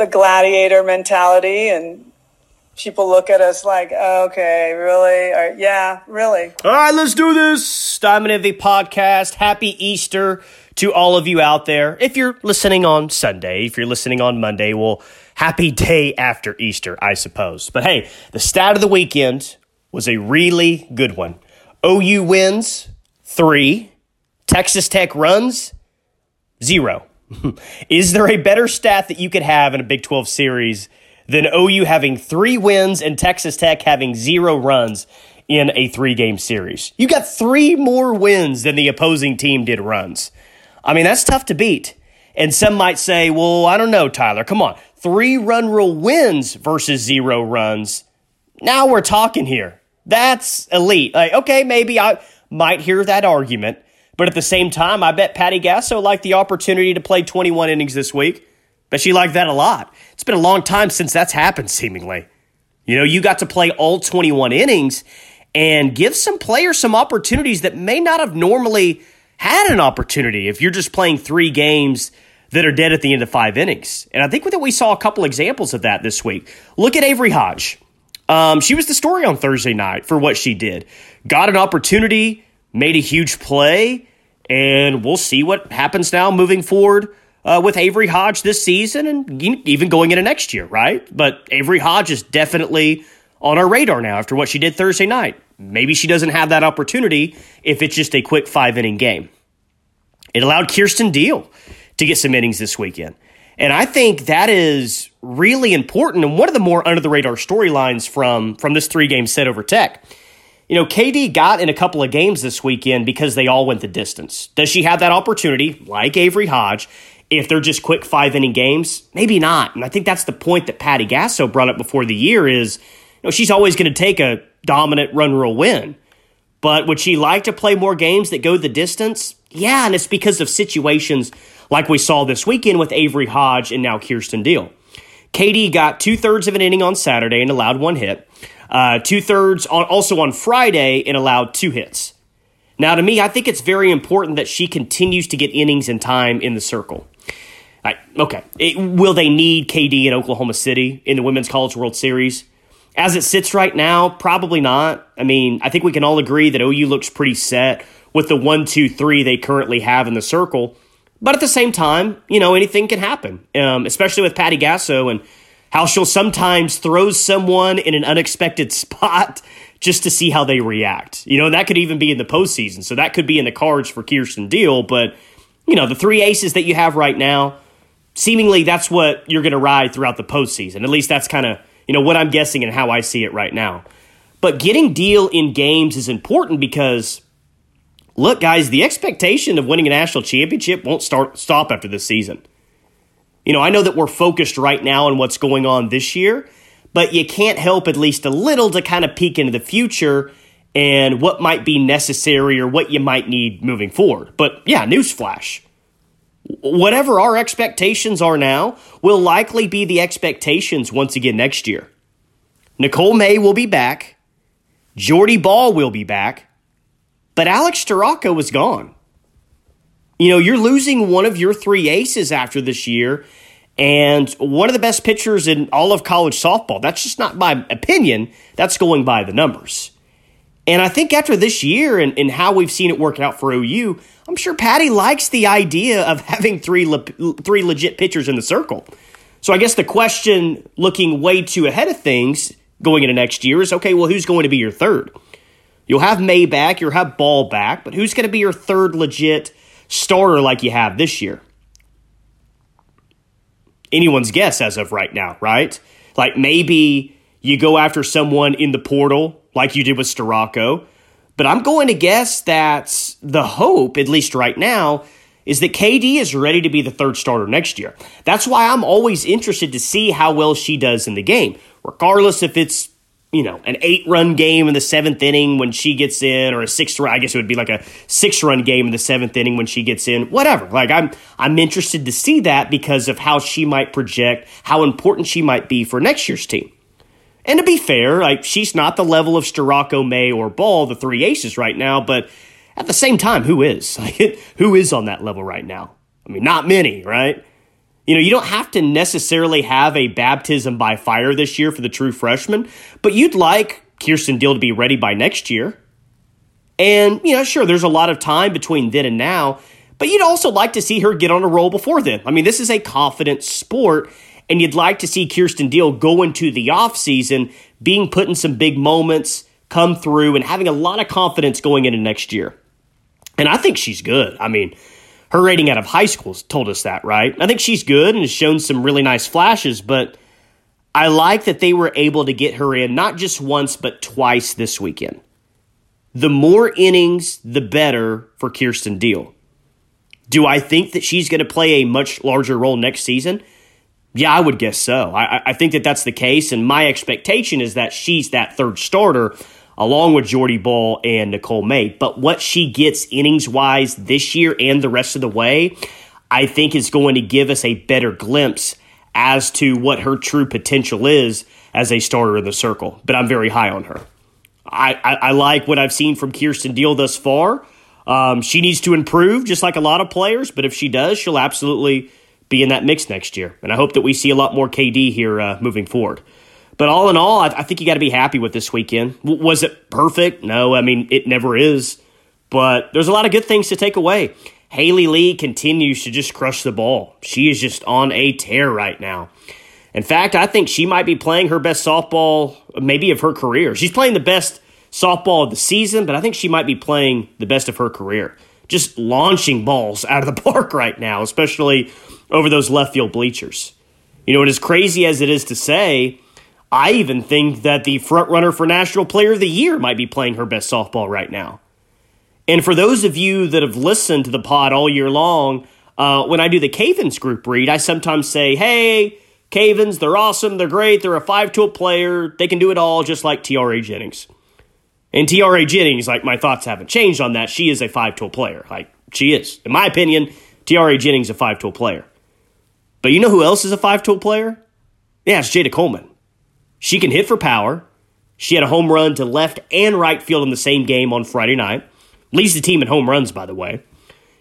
the gladiator mentality and people look at us like, oh, okay, really? Or, yeah, really. All right, let's do this. Diamond Envy podcast. Happy Easter to all of you out there. If you're listening on Sunday, if you're listening on Monday, well, happy day after Easter, I suppose. But hey, the stat of the weekend was a really good one. OU wins three, Texas Tech runs zero. Is there a better stat that you could have in a Big 12 series than OU having three wins and Texas Tech having zero runs in a three game series? You got three more wins than the opposing team did runs. I mean, that's tough to beat. And some might say, well, I don't know, Tyler. Come on. Three run rule wins versus zero runs. Now we're talking here. That's elite. Like, okay, maybe I might hear that argument. But at the same time, I bet Patty Gasso liked the opportunity to play 21 innings this week. Bet she liked that a lot. It's been a long time since that's happened, seemingly. You know, you got to play all 21 innings and give some players some opportunities that may not have normally had an opportunity if you're just playing three games that are dead at the end of five innings. And I think that we saw a couple examples of that this week. Look at Avery Hodge. Um, she was the story on Thursday night for what she did. Got an opportunity, made a huge play, and we'll see what happens now moving forward uh, with Avery Hodge this season and even going into next year, right? But Avery Hodge is definitely on our radar now after what she did Thursday night. Maybe she doesn't have that opportunity if it's just a quick five inning game. It allowed Kierston Deal to get some innings this weekend. And I think that is really important and one of the more under the radar storylines from, from this three game set over Tech. You know, KD got in a couple of games this weekend because they all went the distance. Does she have that opportunity, like Avery Hodge, if they're just quick five inning games? Maybe not. And I think that's the point that Patty Gasso brought up before the year is, you know, she's always going to take a dominant run rule win. But would she like to play more games that go the distance? Yeah, and it's because of situations like we saw this weekend with Avery Hodge and now Kierston Deal. KD got two thirds of an inning on Saturday and allowed one hit. Uh, two thirds on, also on Friday and allowed two hits. Now, to me, I think it's very important that she continues to get innings and time in the circle. Right, okay. It, will they need KD in Oklahoma City in the Women's College World Series? As it sits right now, probably not. I mean, I think we can all agree that OU looks pretty set with the one, two, three they currently have in the circle. But at the same time, you know, anything can happen, um, especially with Patty Gasso and how she'll sometimes throw someone in an unexpected spot just to see how they react. You know, that could even be in the postseason. So that could be in the cards for Kierston Deal. But, you know, the three aces that you have right now, seemingly that's what you're going to ride throughout the postseason. At least that's kind of, you know, what I'm guessing and how I see it right now. But getting Deal in games is important because, look, guys, the expectation of winning a national championship won't start stop after this season. You know, I know that we're focused right now on what's going on this year, but you can't help at least a little to kind of peek into the future and what might be necessary or what you might need moving forward. But yeah, newsflash. Whatever our expectations are now will likely be the expectations once again next year. Nicole May will be back. Jordy Bahl will be back. But Alex Storako is gone. You know, you're losing one of your three aces after this year and one of the best pitchers in all of college softball. That's just not my opinion. That's going by the numbers. And I think after this year and, and how we've seen it work out for OU, I'm sure Patty likes the idea of having three le- three legit pitchers in the circle. So I guess the question, looking way too ahead of things going into next year, is okay. Well, who's going to be your third? You'll have May back, you'll have Bahl back, but who's going to be your third legit starter like you have this year? Anyone's guess as of right now, right? Like maybe you go after someone in the portal like you did with Storako. But I'm going to guess that the hope, at least right now, is that KD is ready to be the third starter next year. That's why I'm always interested to see how well she does in the game, regardless if it's you know, an eight run game in the seventh inning when she gets in, or a six run, I guess it would be like a six run game in the seventh inning when she gets in, whatever. Like I'm, I'm interested to see that because of how she might project, how important she might be for next year's team. And to be fair, like she's not the level of Storako, May, or Bahl, the three aces right now, but at the same time, who is? Like, who is on that level right now? I mean, not many, right? You know, you don't have to necessarily have a baptism by fire this year for the true freshman, but you'd like Kierston Deal to be ready by next year. And, you know, sure, there's a lot of time between then and now, but you'd also like to see her get on a roll before then. I mean, this is a confident sport, and you'd like to see Kierston Deal go into the offseason being put in some big moments, come through, and having a lot of confidence going into next year. And I think she's good. I mean, her rating out of high school told us that, right? I think she's good and has shown some really nice flashes, but I like that they were able to get her in not just once, but twice this weekend. The more innings, the better for Kierston Deal. Do I think that she's going to play a much larger role next season? Yeah, I would guess so. I, I think that that's the case, and my expectation is that she's that third starter along with Jordy Bahl and Nicole May. But what she gets innings wise this year and the rest of the way, I think is going to give us a better glimpse as to what her true potential is as a starter in the circle. But I'm very high on her. I, I, I like what I've seen from Kierston Deal thus far. Um, she needs to improve, just like a lot of players. But if she does, she'll absolutely be in that mix next year. And I hope that we see a lot more KD here uh, moving forward. But all in all, I, I think you got to be happy with this weekend. W- was it perfect? No, I mean, it never is. But there's a lot of good things to take away. Haley Lee continues to just crush the ball. She is just on a tear right now. In fact, I think she might be playing her best softball, maybe of her career. She's playing the best softball of the season, but I think she might be playing the best of her career. Just launching balls out of the park right now, especially over those left field bleachers. You know, and as crazy as it is to say, I even think that the front runner for National Player of the Year might be playing her best softball right now. And for those of you that have listened to the pod all year long, uh, when I do the Cavens group read, I sometimes say, hey, Cavens, they're awesome, they're great, they're a five tool player, they can do it all just like Tiare Jennings. And Tiare Jennings, like, my thoughts haven't changed on that. She is a five tool player. Like, she is. In my opinion, Tiare Jennings is a five tool player. But you know who else is a five tool player? Yeah, it's Jayda Coleman. She can hit for power. She had a home run to left and right field in the same game on Friday night. Leads the team in home runs, by the way.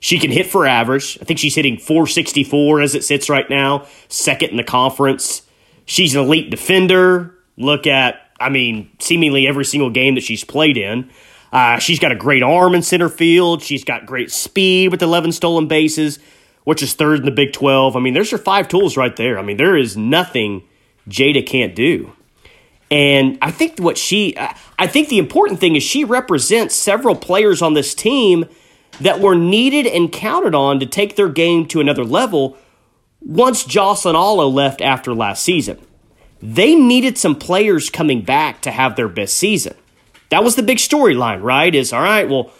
She can hit for average. I think she's hitting 464 as it sits right now, second in the conference. She's an elite defender. Look at, I mean, seemingly every single game that she's played in. Uh, she's got a great arm in center field. She's got great speed with 11 stolen bases, which is third in the Big 12. I mean, there's her five tools right there. I mean, there is nothing Jayda can't do. And I think what she, I think the important thing is she represents several players on this team that were needed and counted on to take their game to another level once Jocelyn Alo left after last season. They needed some players coming back to have their best season. That was the big storyline, right? Is all right, well,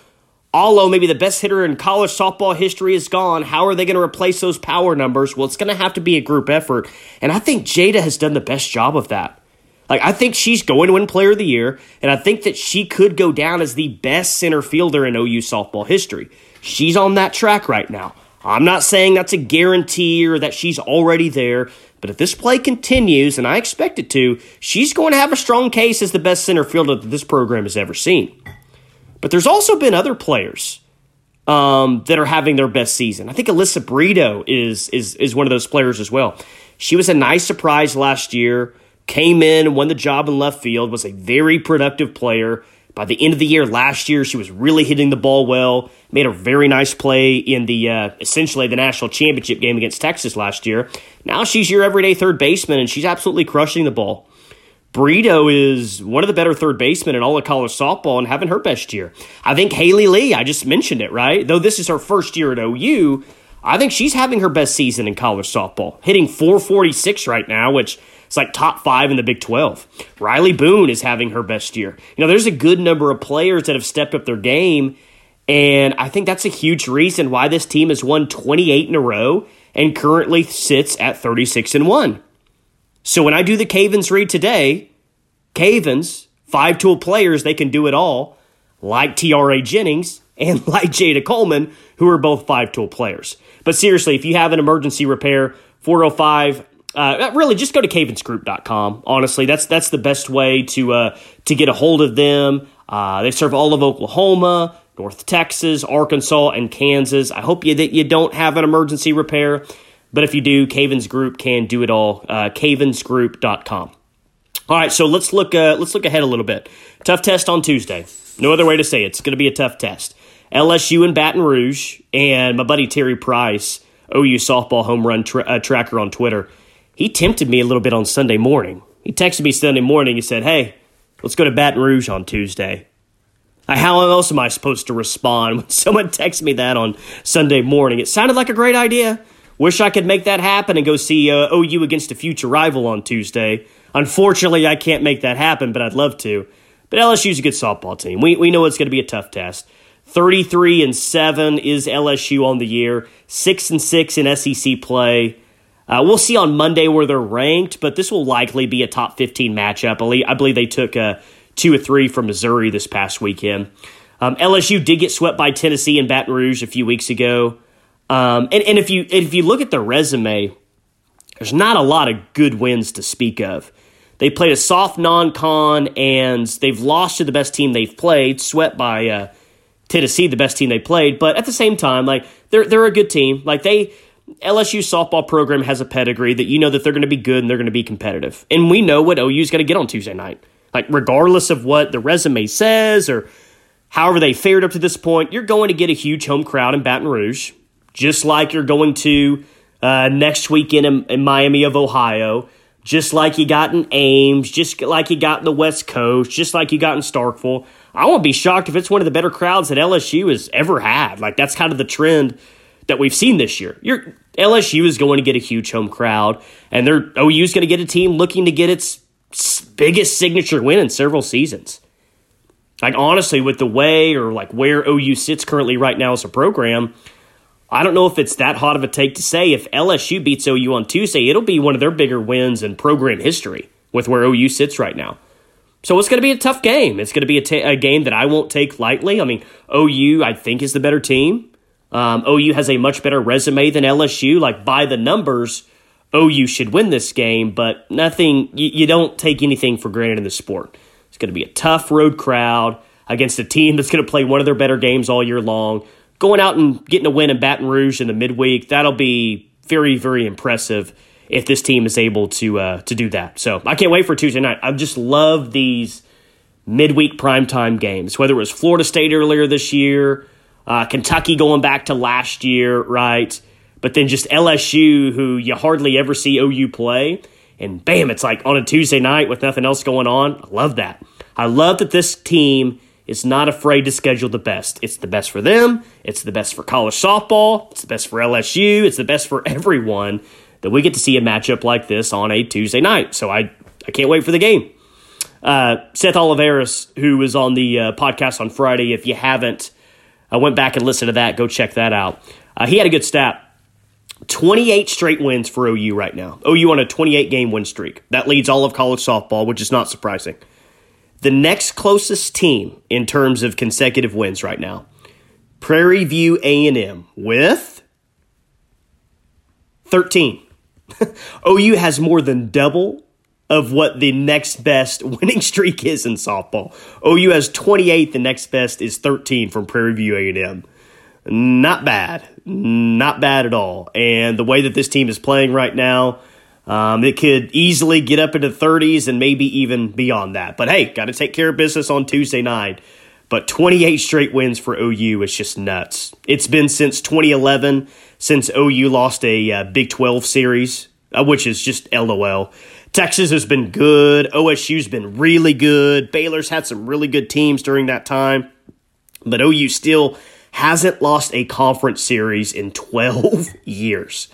Alo, maybe the best hitter in college softball history, is gone. How are they going to replace those power numbers? Well, it's going to have to be a group effort. And I think Jayda has done the best job of that. Like, I think she's going to win Player of the Year, and I think that she could go down as the best center fielder in OU softball history. She's on that track right now. I'm not saying that's a guarantee or that she's already there, but if this play continues, and I expect it to, she's going to have a strong case as the best center fielder that this program has ever seen. But there's also been other players um, that are having their best season. I think Alyssa Brito is is is one of those players as well. She was a nice surprise last year came in, won the job in left field, was a very productive player. By the end of the year last year, she was really hitting the ball well. Made a very nice play in the uh, essentially the national championship game against Texas last year. Now she's your everyday third baseman, and she's absolutely crushing the ball. Brito is one of the better third basemen in all of college softball and having her best year. I think Haley Lee, I just mentioned it, right? Though this is her first year at OU, I think she's having her best season in college softball, hitting 446 right now, which it's like top five in the Big 12. Rylie Boone is having her best year. You know, there's a good number of players that have stepped up their game, and I think that's a huge reason why this team has won 28 in a row and currently sits at 36 and 1. So when I do the Cavens read today, Cavens, five tool players, they can do it all, like Tiare Jennings and like Jayda Coleman, who are both five tool players. But seriously, if you have an emergency repair, 405 uh, really just go to cavensgroup.com honestly that's that's the best way to uh, to get a hold of them uh, they serve all of oklahoma north texas arkansas and kansas i hope you that you don't have an emergency repair But if you do, Cavens Group can do it all. Uh, cavensgroup.com. All right, so let's look. Uh, let's look ahead a little bit. Tough test on Tuesday. No other way to say it. It's going to be a tough test. LSU in Baton Rouge, and my buddy Terry Price, OU softball home run tra- uh, tracker on Twitter. He tempted me a little bit on Sunday morning. He texted me Sunday morning. He said, "Hey, let's go to Baton Rouge on Tuesday." How else am I supposed to respond when someone texts me that on Sunday morning? It sounded like a great idea. Wish I could make that happen and go see uh, OU against a future rival on Tuesday. Unfortunately, I can't make that happen, but I'd love to. But LSU's a good softball team. We, we know it's going to be a tough test. 33 and 7 is LSU on the year, 6 and 6 in SEC play. Uh, we'll see on Monday where they're ranked, but this will likely be a top 15 matchup. I believe they took a two or three from Missouri this past weekend. Um, LSU did get swept by Tennessee and Baton Rouge a few weeks ago. Um, and, and if you if you look at the resume, there's not a lot of good wins to speak of. They played a soft non-con, and they've lost to the best team they've played, swept by uh, Tennessee, the best team they played. But at the same time, like they're they're a good team. Like they LSU softball program has a pedigree that you know that they're going to be good and they're going to be competitive. And we know what OU is going to get on Tuesday night. Like, regardless of what the resume says or however they fared up to this point, you're going to get a huge home crowd in Baton Rouge, just like you're going to uh, next weekend in, in Miami of Ohio, just like you got in Ames, just like you got in the West Coast, just like you got in Starkville. I won't be shocked if it's one of the better crowds that LSU has ever had. Like, that's kind of the trend that we've seen this year. Your LSU is going to get a huge home crowd, and their OU is going to get a team looking to get its biggest signature win in several seasons. Like honestly, with the way or like where OU sits currently right now as a program, I don't know if it's that hot of a take to say if LSU beats OU on Tuesday, it'll be one of their bigger wins in program history with where OU sits right now. So it's going to be a tough game. It's going to be a, t- a game that I won't take lightly. I mean, OU I think is the better team. Um, OU has a much better resume than LSU. Like by the numbers, OU should win this game, but nothing, you, you don't take anything for granted in the sport. It's going to be a tough road crowd against a team that's going to play one of their better games all year long. Going out and getting a win in Baton Rouge in the midweek, that'll be very, very impressive if this team is able to uh, to do that. So I can't wait for Tuesday night. I just love these midweek primetime games, whether it was Florida State earlier this year, uh, Kentucky going back to last year, right? But then just LSU, who you hardly ever see OU play, and bam, it's like on a Tuesday night with nothing else going on. I love that. I love that this team is not afraid to schedule the best. It's the best for them. It's the best for college softball. It's the best for LSU. It's the best for everyone that we get to see a matchup like this on a Tuesday night. So I, I can't wait for the game. Uh, Seth Oliveris, who was on the uh, podcast on Friday, if you haven't, I went back and listened to that. Go check that out. Uh, he had a good stat. 28 straight wins for OU right now. OU on a 28 game win streak. That leads all of college softball, which is not surprising. The next closest team in terms of consecutive wins right now, Prairie View A&M with 13. OU has more than double of what the next best winning streak is in softball. OU has 28, the next best is 13 from Prairie View A&M. Not bad. Not bad at all. And the way that this team is playing right now, um, it could easily get up into 30s and maybe even beyond that. But hey, got to take care of business on Tuesday night. But 28 straight wins for OU is just nuts. It's been since 2011 since OU lost a uh, Big 12 series, uh, which is just LOL. Texas has been good. OSU's been really good. Baylor's had some really good teams during that time. But OU still hasn't lost a conference series in 12 years.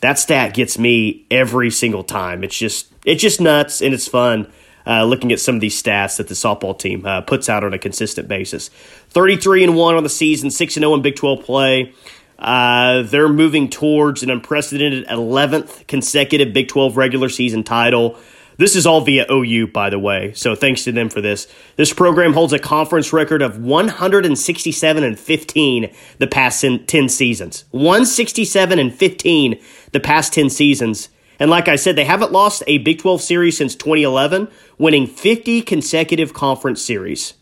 That stat gets me every single time. It's just it's just nuts and it's fun uh, looking at some of these stats that the softball team uh, puts out on a consistent basis. 33 and 1 on the season, 6 and 0 in Big 12 play. Uh, they're moving towards an unprecedented 11th consecutive Big 12 regular season title. This is all via OU, by the way, so thanks to them for this. This program holds a conference record of 167 and 15 the past 10 seasons. 167 and 15 the past 10 seasons. And like I said, they haven't lost a Big 12 series since 2011, winning 50 consecutive conference series.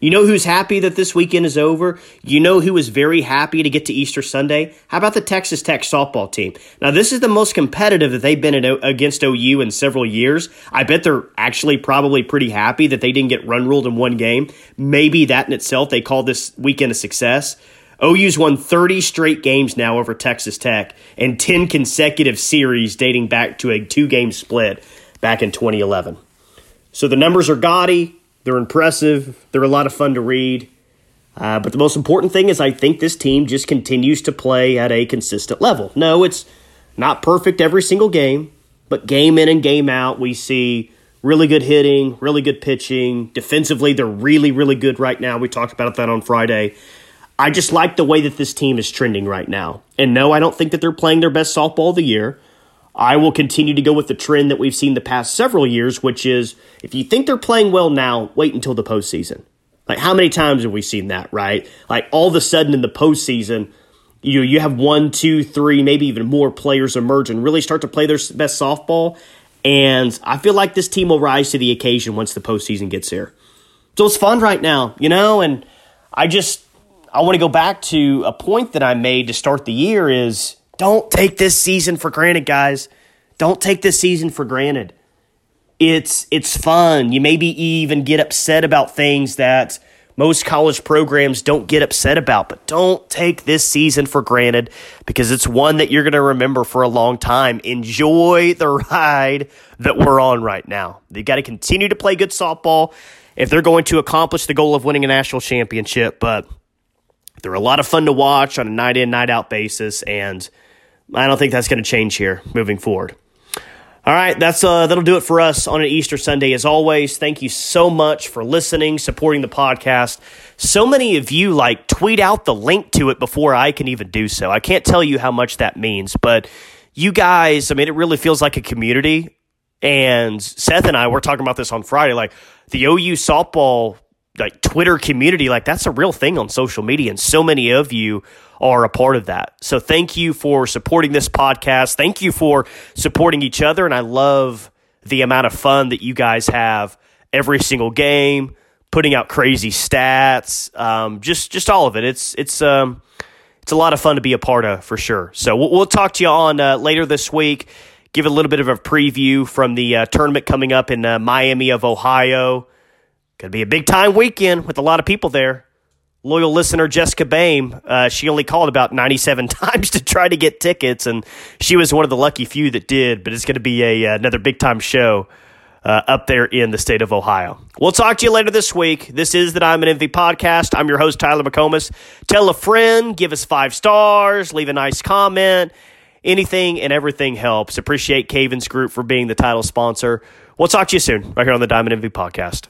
You know who's happy that this weekend is over? You know who is very happy to get to Easter Sunday? How about the Texas Tech softball team? Now, this is the most competitive that they've been in, against OU in several years. I bet they're actually probably pretty happy that they didn't get run ruled in one game. Maybe that in itself, they call this weekend a success. OU's won 30 straight games now over Texas Tech and 10 consecutive series dating back to a two game split back in 2011. So the numbers are gaudy, they're impressive, they're a lot of fun to read. Uh, but the most important thing is, I think this team just continues to play at a consistent level. No, it's not perfect every single game, but game in and game out, we see really good hitting, really good pitching. Defensively, they're really, really good right now. We talked about that on Friday. I just like the way that this team is trending right now. And no, I don't think that they're playing their best softball of the year. I will continue to go with the trend that we've seen the past several years, which is if you think they're playing well now, wait until the postseason. Like how many times have we seen that, right? Like all of a sudden in the postseason, you you have one, two, three, maybe even more players emerge and really start to play their best softball. And I feel like this team will rise to the occasion once the postseason gets here. So it's fun right now, you know, and I just I want to go back to a point that I made to start the year is don't take this season for granted, guys. Don't take this season for granted. It's it's fun. You maybe even get upset about things that most college programs don't get upset about, but don't take this season for granted because it's one that you're going to remember for a long time. Enjoy the ride that we're on right now. You got to continue to play good softball if they're going to accomplish the goal of winning a national championship, but they're a lot of fun to watch on a night in, night out basis, and I don't think that's going to change here moving forward. All right, that's uh, that'll do it for us on an Easter Sunday. As always, thank you so much for listening, supporting the podcast. So many of you like tweet out the link to it before I can even do so. I can't tell you how much that means, but you guys, I mean, it really feels like a community. And Seth and I were talking about this on Friday. Like the OU softball like Twitter community, like that's a real thing on social media, and so many of you are a part of that. So thank you for supporting this podcast. Thank you for supporting each other, and I love the amount of fun that you guys have every single game, putting out crazy stats, um, just just all of it. It's it's um it's a lot of fun to be a part of for sure. So we'll, we'll talk to you on uh, later this week. Give a little bit of a preview from the uh, tournament coming up in uh, Miami of Ohio. Could be a big time weekend with a lot of people there. Loyal listener Jessica Bame, uh, she only called about 97 times to try to get tickets, and she was one of the lucky few that did. But it's going to be a, uh, another big time show uh, up there in the state of Ohio. We'll talk to you later this week. This is the Diamond Envy podcast. I'm your host, Tyler McComas. Tell a friend, give us five stars, leave a nice comment. Anything and everything helps. Appreciate Cavens Group for being the title sponsor. We'll talk to you soon, right here on the Diamond Envy podcast.